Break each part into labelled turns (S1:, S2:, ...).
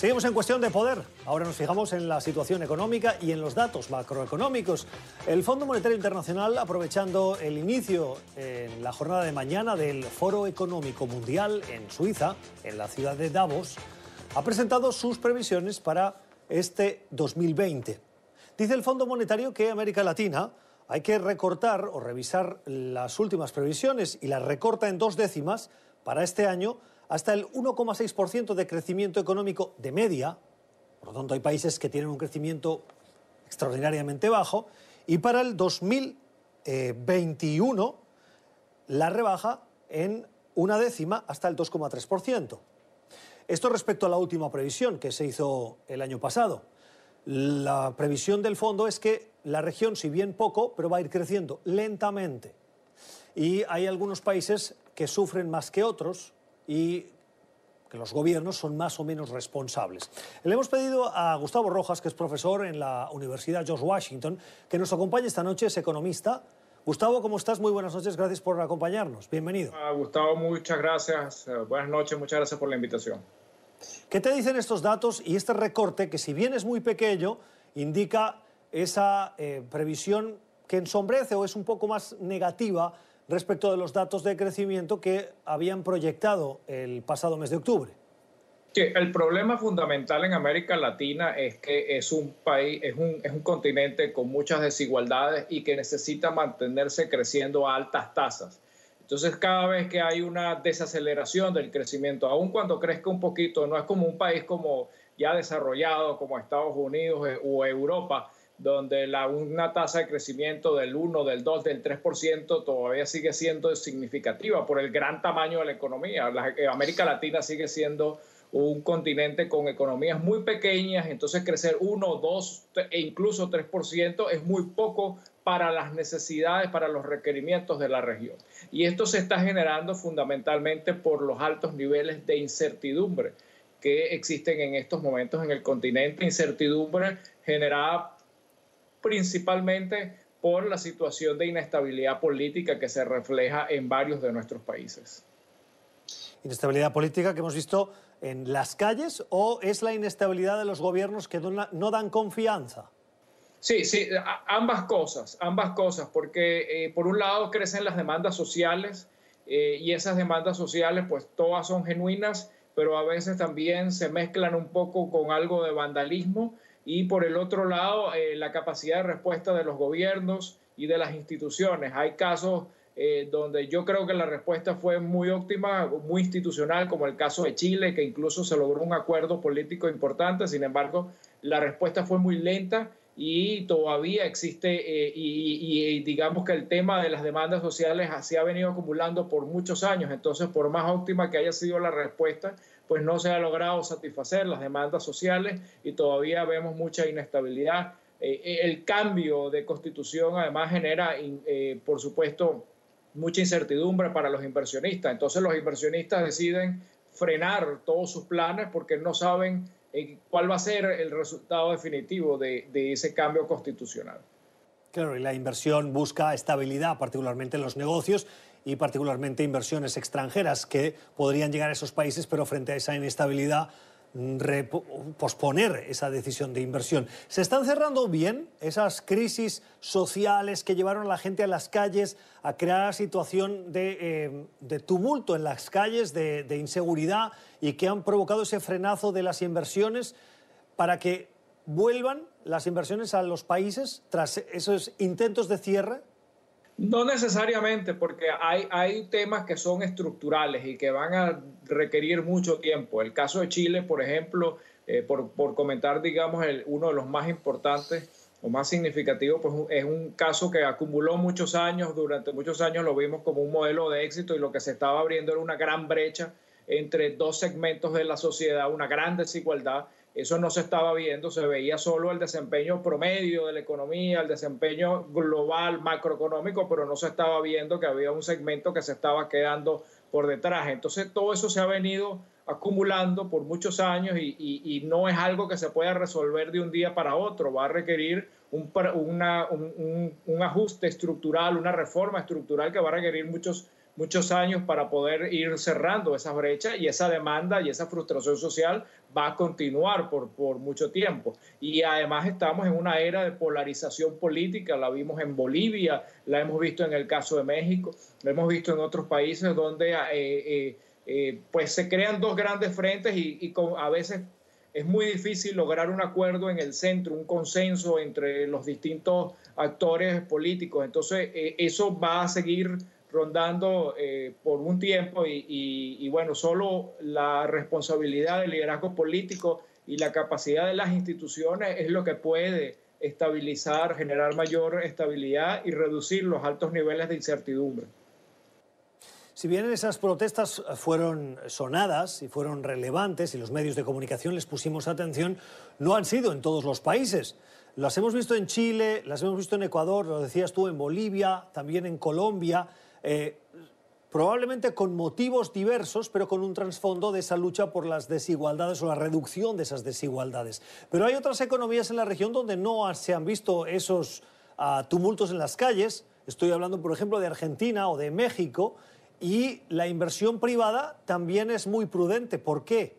S1: Seguimos en cuestión de poder. Ahora nos fijamos en la situación económica y en los datos macroeconómicos. El Fondo Monetario Internacional, aprovechando el inicio en la jornada de mañana del Foro Económico Mundial en Suiza, en la ciudad de Davos, ha presentado sus previsiones para este 2020. Dice el Fondo Monetario que América Latina hay que recortar o revisar las últimas previsiones y las recorta en dos décimas para este año hasta el 1,6% de crecimiento económico de media, por lo tanto hay países que tienen un crecimiento extraordinariamente bajo, y para el 2021 la rebaja en una décima hasta el 2,3%. Esto respecto a la última previsión que se hizo el año pasado. La previsión del fondo es que la región, si bien poco, pero va a ir creciendo lentamente. Y hay algunos países que sufren más que otros, y que los gobiernos son más o menos responsables. Le hemos pedido a Gustavo Rojas, que es profesor en la Universidad George Washington, que nos acompañe esta noche, es economista. Gustavo, ¿cómo estás? Muy buenas noches, gracias por acompañarnos. Bienvenido.
S2: Ah, Gustavo, muchas gracias. Eh, buenas noches, muchas gracias por la invitación.
S1: ¿Qué te dicen estos datos y este recorte, que si bien es muy pequeño, indica esa eh, previsión que ensombrece o es un poco más negativa respecto de los datos de crecimiento que habían proyectado el pasado mes de octubre.
S2: el problema fundamental en América Latina es que es un país, es un, es un continente con muchas desigualdades y que necesita mantenerse creciendo a altas tasas. Entonces, cada vez que hay una desaceleración del crecimiento, aun cuando crezca un poquito, no es como un país como ya desarrollado, como Estados Unidos eh, o Europa, donde la, una tasa de crecimiento del 1, del 2, del 3% todavía sigue siendo significativa por el gran tamaño de la economía. Eh, América Latina sigue siendo un continente con economías muy pequeñas, entonces crecer 1, 2 e incluso 3% es muy poco para las necesidades, para los requerimientos de la región. Y esto se está generando fundamentalmente por los altos niveles de incertidumbre que existen en estos momentos en el continente, incertidumbre generada principalmente por la situación de inestabilidad política que se refleja en varios de nuestros países.
S1: Inestabilidad política que hemos visto en las calles o es la inestabilidad de los gobiernos que no dan confianza?
S2: Sí, sí, ambas cosas, ambas cosas, porque eh, por un lado crecen las demandas sociales eh, y esas demandas sociales pues todas son genuinas, pero a veces también se mezclan un poco con algo de vandalismo y por el otro lado, eh, la capacidad de respuesta de los gobiernos y de las instituciones. Hay casos eh, donde yo creo que la respuesta fue muy óptima, muy institucional, como el caso de Chile, que incluso se logró un acuerdo político importante, sin embargo, la respuesta fue muy lenta y todavía existe, eh, y, digamos que el tema de las demandas sociales se ha venido acumulando por muchos años, entonces por más óptima que haya sido la respuesta, pues no se ha logrado satisfacer las demandas sociales y todavía vemos mucha inestabilidad. Eh, eh, el cambio de constitución además genera, eh, por supuesto, mucha incertidumbre para los inversionistas. Entonces los inversionistas deciden frenar todos sus planes porque no saben cuál va a ser el resultado definitivo de, de ese cambio constitucional.
S1: Claro, y la inversión busca estabilidad, particularmente en los negocios, y particularmente inversiones extranjeras que podrían llegar a esos países, pero frente a esa inestabilidad mm, posponer esa decisión de inversión. ¿Se están cerrando bien esas crisis sociales que llevaron a la gente a las calles a crear situación de, eh, tumulto en las calles, de, de inseguridad y que han provocado ese frenazo de las inversiones para que vuelvan las inversiones a los países tras esos intentos de cierre?
S2: No necesariamente, porque hay, hay temas que son estructurales y que van a requerir mucho tiempo. El caso de Chile, por ejemplo, eh, por, por, comentar, digamos, el, uno de los más importantes o más significativos, pues es un caso que acumuló muchos años, durante muchos años lo vimos como un modelo de éxito y lo que se estaba abriendo era una gran brecha entre dos segmentos de la sociedad, una gran desigualdad eso no se estaba viendo, se veía solo el desempeño promedio de la economía, el desempeño global macroeconómico, pero no se estaba viendo que había un segmento que se estaba quedando por detrás. Entonces todo eso se ha venido acumulando por muchos años y, no es algo que se pueda resolver de un día para otro, va a requerir un, un, ajuste estructural, una reforma estructural que va a requerir muchos muchos años para poder ir cerrando esas brechas y esa demanda y esa frustración social va a continuar por, por mucho tiempo. Y además estamos en una era de polarización política, la vimos en Bolivia, la hemos visto en el caso de México, la hemos visto en otros países donde eh, eh, eh, pues se crean dos grandes frentes y, y con, a veces es muy difícil lograr un acuerdo en el centro, un consenso entre los distintos actores políticos. Entonces, eso va a seguir rondando eh, por un tiempo y, bueno, solo la responsabilidad del liderazgo político y la capacidad de las instituciones es lo que puede estabilizar, generar mayor estabilidad y reducir los altos niveles de incertidumbre.
S1: Si bien esas protestas fueron sonadas y fueron relevantes y los medios de comunicación les pusimos atención, no han sido en todos los países. Las hemos visto en Chile, las hemos visto en Ecuador, lo decías tú, en Bolivia, también en Colombia. Eh, probablemente con motivos diversos, pero con un trasfondo de esa lucha por las desigualdades o la reducción de esas desigualdades. Pero hay otras economías en la región donde no se han visto esos ah, tumultos en las calles. Estoy hablando, por ejemplo, de Argentina o de México. Y la inversión privada también es muy prudente. ¿Por qué?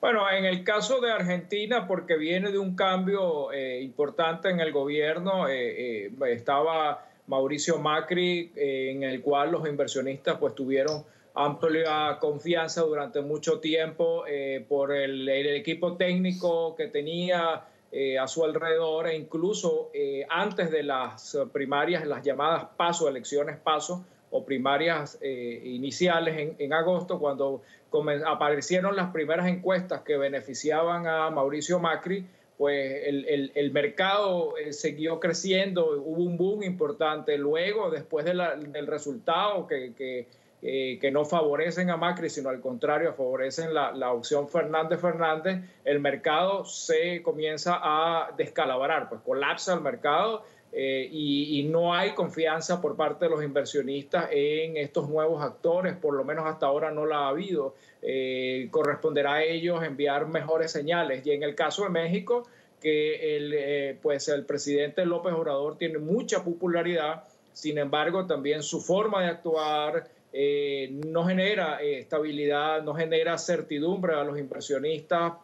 S2: Bueno, en el caso de Argentina, porque viene de un cambio eh, importante en el gobierno, eh, estaba Mauricio Macri, eh, en el cual los inversionistas pues tuvieron amplia confianza durante mucho tiempo eh, por el, equipo técnico que tenía eh, a su alrededor e incluso antes de las primarias, las llamadas paso, elecciones paso o primarias iniciales en, en, agosto, cuando aparecieron las primeras encuestas que beneficiaban a Mauricio Macri, pues el, el, mercado eh, siguió creciendo, hubo un boom importante. Luego, después del resultado que, que, eh, que, no favorecen a Macri, sino al contrario, favorecen la, la opción Fernández-Fernández, el mercado se comienza a descalabrar, pues colapsa el mercado eh, y, no hay confianza por parte de los inversionistas en estos nuevos actores, por lo menos hasta ahora no la ha habido. Eh, corresponderá a ellos enviar mejores señales. Y en el caso de México, que el, eh, pues el presidente López Obrador tiene mucha popularidad, sin embargo, también su forma de actuar eh, no genera estabilidad, no genera certidumbre a los inversionistas,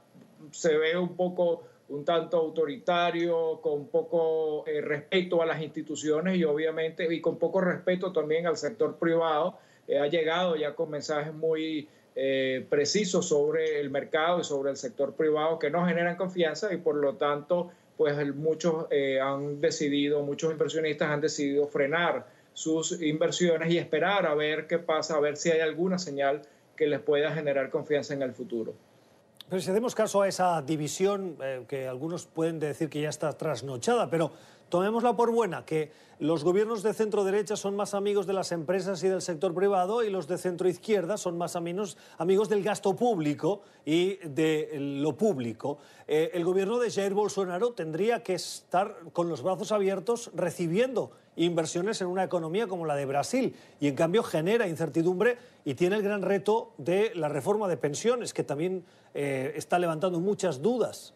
S2: se ve un poco un tanto autoritario, con poco respeto a las instituciones y obviamente y con poco respeto también al sector privado. ha llegado ya con mensajes muy eh, precisos sobre el mercado y sobre el sector privado que no generan confianza y por lo tanto pues muchos eh, han decidido, muchos inversionistas han decidido frenar sus inversiones y esperar a ver qué pasa, a ver si hay alguna señal que les pueda generar confianza en el futuro.
S1: Pero si hacemos caso a esa división, eh, que algunos pueden decir que ya está trasnochada, pero tomémosla por buena, que los gobiernos de centro derecha son más amigos de las empresas y del sector privado y los de centro izquierda son más amigos, amigos del gasto público y de lo público. Eh, el gobierno de Jair Bolsonaro tendría que estar con los brazos abiertos recibiendo inversiones en una economía como la de Brasil y en cambio genera incertidumbre y tiene el gran reto de la reforma de pensiones que también eh, está levantando muchas dudas.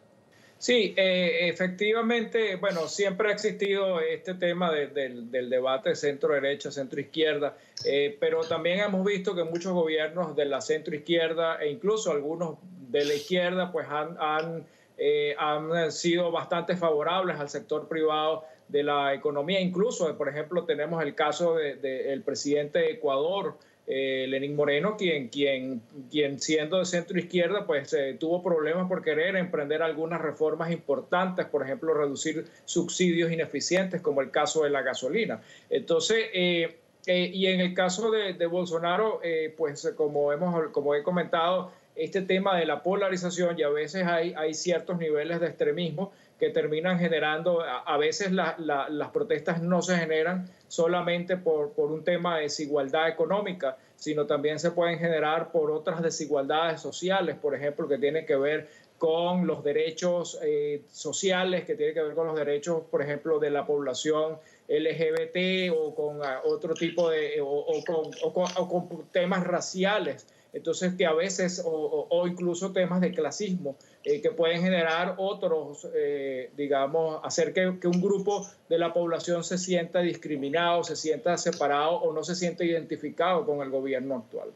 S2: Sí, eh, efectivamente, bueno, siempre ha existido este tema del debate centro-derecha, centro-izquierda, eh, pero también hemos visto que muchos gobiernos de la centro-izquierda e incluso algunos de la izquierda, pues han, han, eh, han sido bastante favorables al sector privado de la economía. Incluso, por ejemplo, tenemos el caso del de, presidente de Ecuador, eh, Lenín Moreno, quien, quien, quien siendo de centro izquierda, pues eh, tuvo problemas por querer emprender algunas reformas importantes, por ejemplo, reducir subsidios ineficientes, como el caso de la gasolina. Entonces, eh, y en el caso de, de Bolsonaro, pues como, hemos, como he comentado, este tema de la polarización y a veces hay, ciertos niveles de extremismo que terminan generando, a, veces las protestas no se generan solamente por, un tema de desigualdad económica, sino también se pueden generar por otras desigualdades sociales, por ejemplo, que tienen que ver con los derechos eh, sociales, que tienen que ver con los derechos, por ejemplo, de la población LGBT o con ah, otro tipo de, o con temas raciales entonces que a veces, o, incluso temas de clasismo, eh, que pueden generar otros, eh, digamos, hacer que, un grupo de la población se sienta discriminado, se sienta separado o no se sienta identificado con el gobierno actual.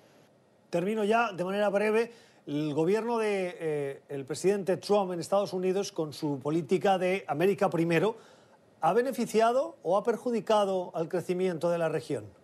S1: Termino ya de manera breve. El gobierno del de, el presidente Trump en Estados Unidos, con su política de América primero, ¿ha beneficiado o ha perjudicado al crecimiento de la región?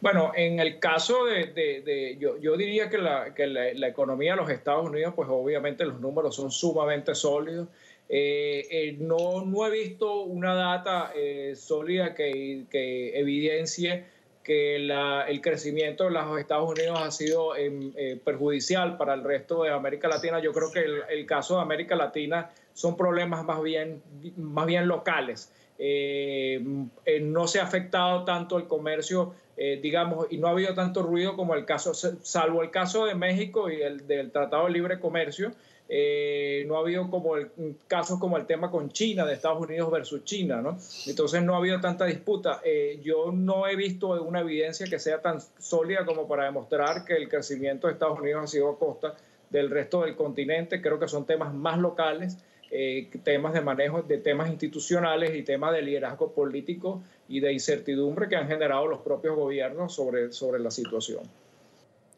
S2: Bueno, en el caso de, yo, diría que, la, que la, economía de los Estados Unidos, pues obviamente los números son sumamente sólidos. Eh, eh, no, no he visto una data eh, sólida que, que, evidencie que el crecimiento de los Estados Unidos ha sido em, perjudicial para el resto de América Latina. Yo creo que el, el, caso de América Latina son problemas más bien, más bien locales. No se ha afectado tanto el comercio eh, digamos, y no ha habido tanto ruido como el caso, salvo el caso de México y el del Tratado de Libre Comercio, eh, no ha habido como el, casos como el tema con China, de Estados Unidos versus China, ¿no? Entonces no ha habido tanta disputa. Eh, yo no he visto una evidencia que sea tan sólida como para demostrar que el crecimiento de Estados Unidos ha sido a costa del resto del continente. Creo que son temas más locales eh, temas de manejo de temas institucionales y temas de liderazgo político y de incertidumbre que han generado los propios gobiernos sobre, sobre la situación.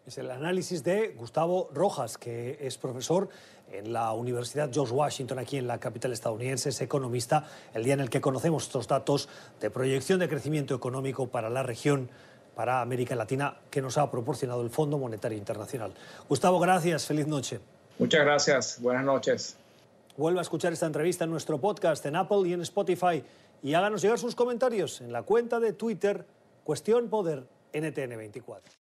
S1: Es el análisis de Gustavo Rojas, que es profesor en la Universidad George Washington, aquí en la capital estadounidense, es economista, el día en el que conocemos estos datos de proyección de crecimiento económico para la región, para América Latina, que nos ha proporcionado el Fondo Monetario Internacional. Gustavo, gracias, feliz noche.
S2: Muchas gracias, buenas noches.
S1: Vuelva a escuchar esta entrevista en nuestro podcast en Apple y en Spotify y háganos llegar sus comentarios en la cuenta de Twitter Cuestión Poder NTN24.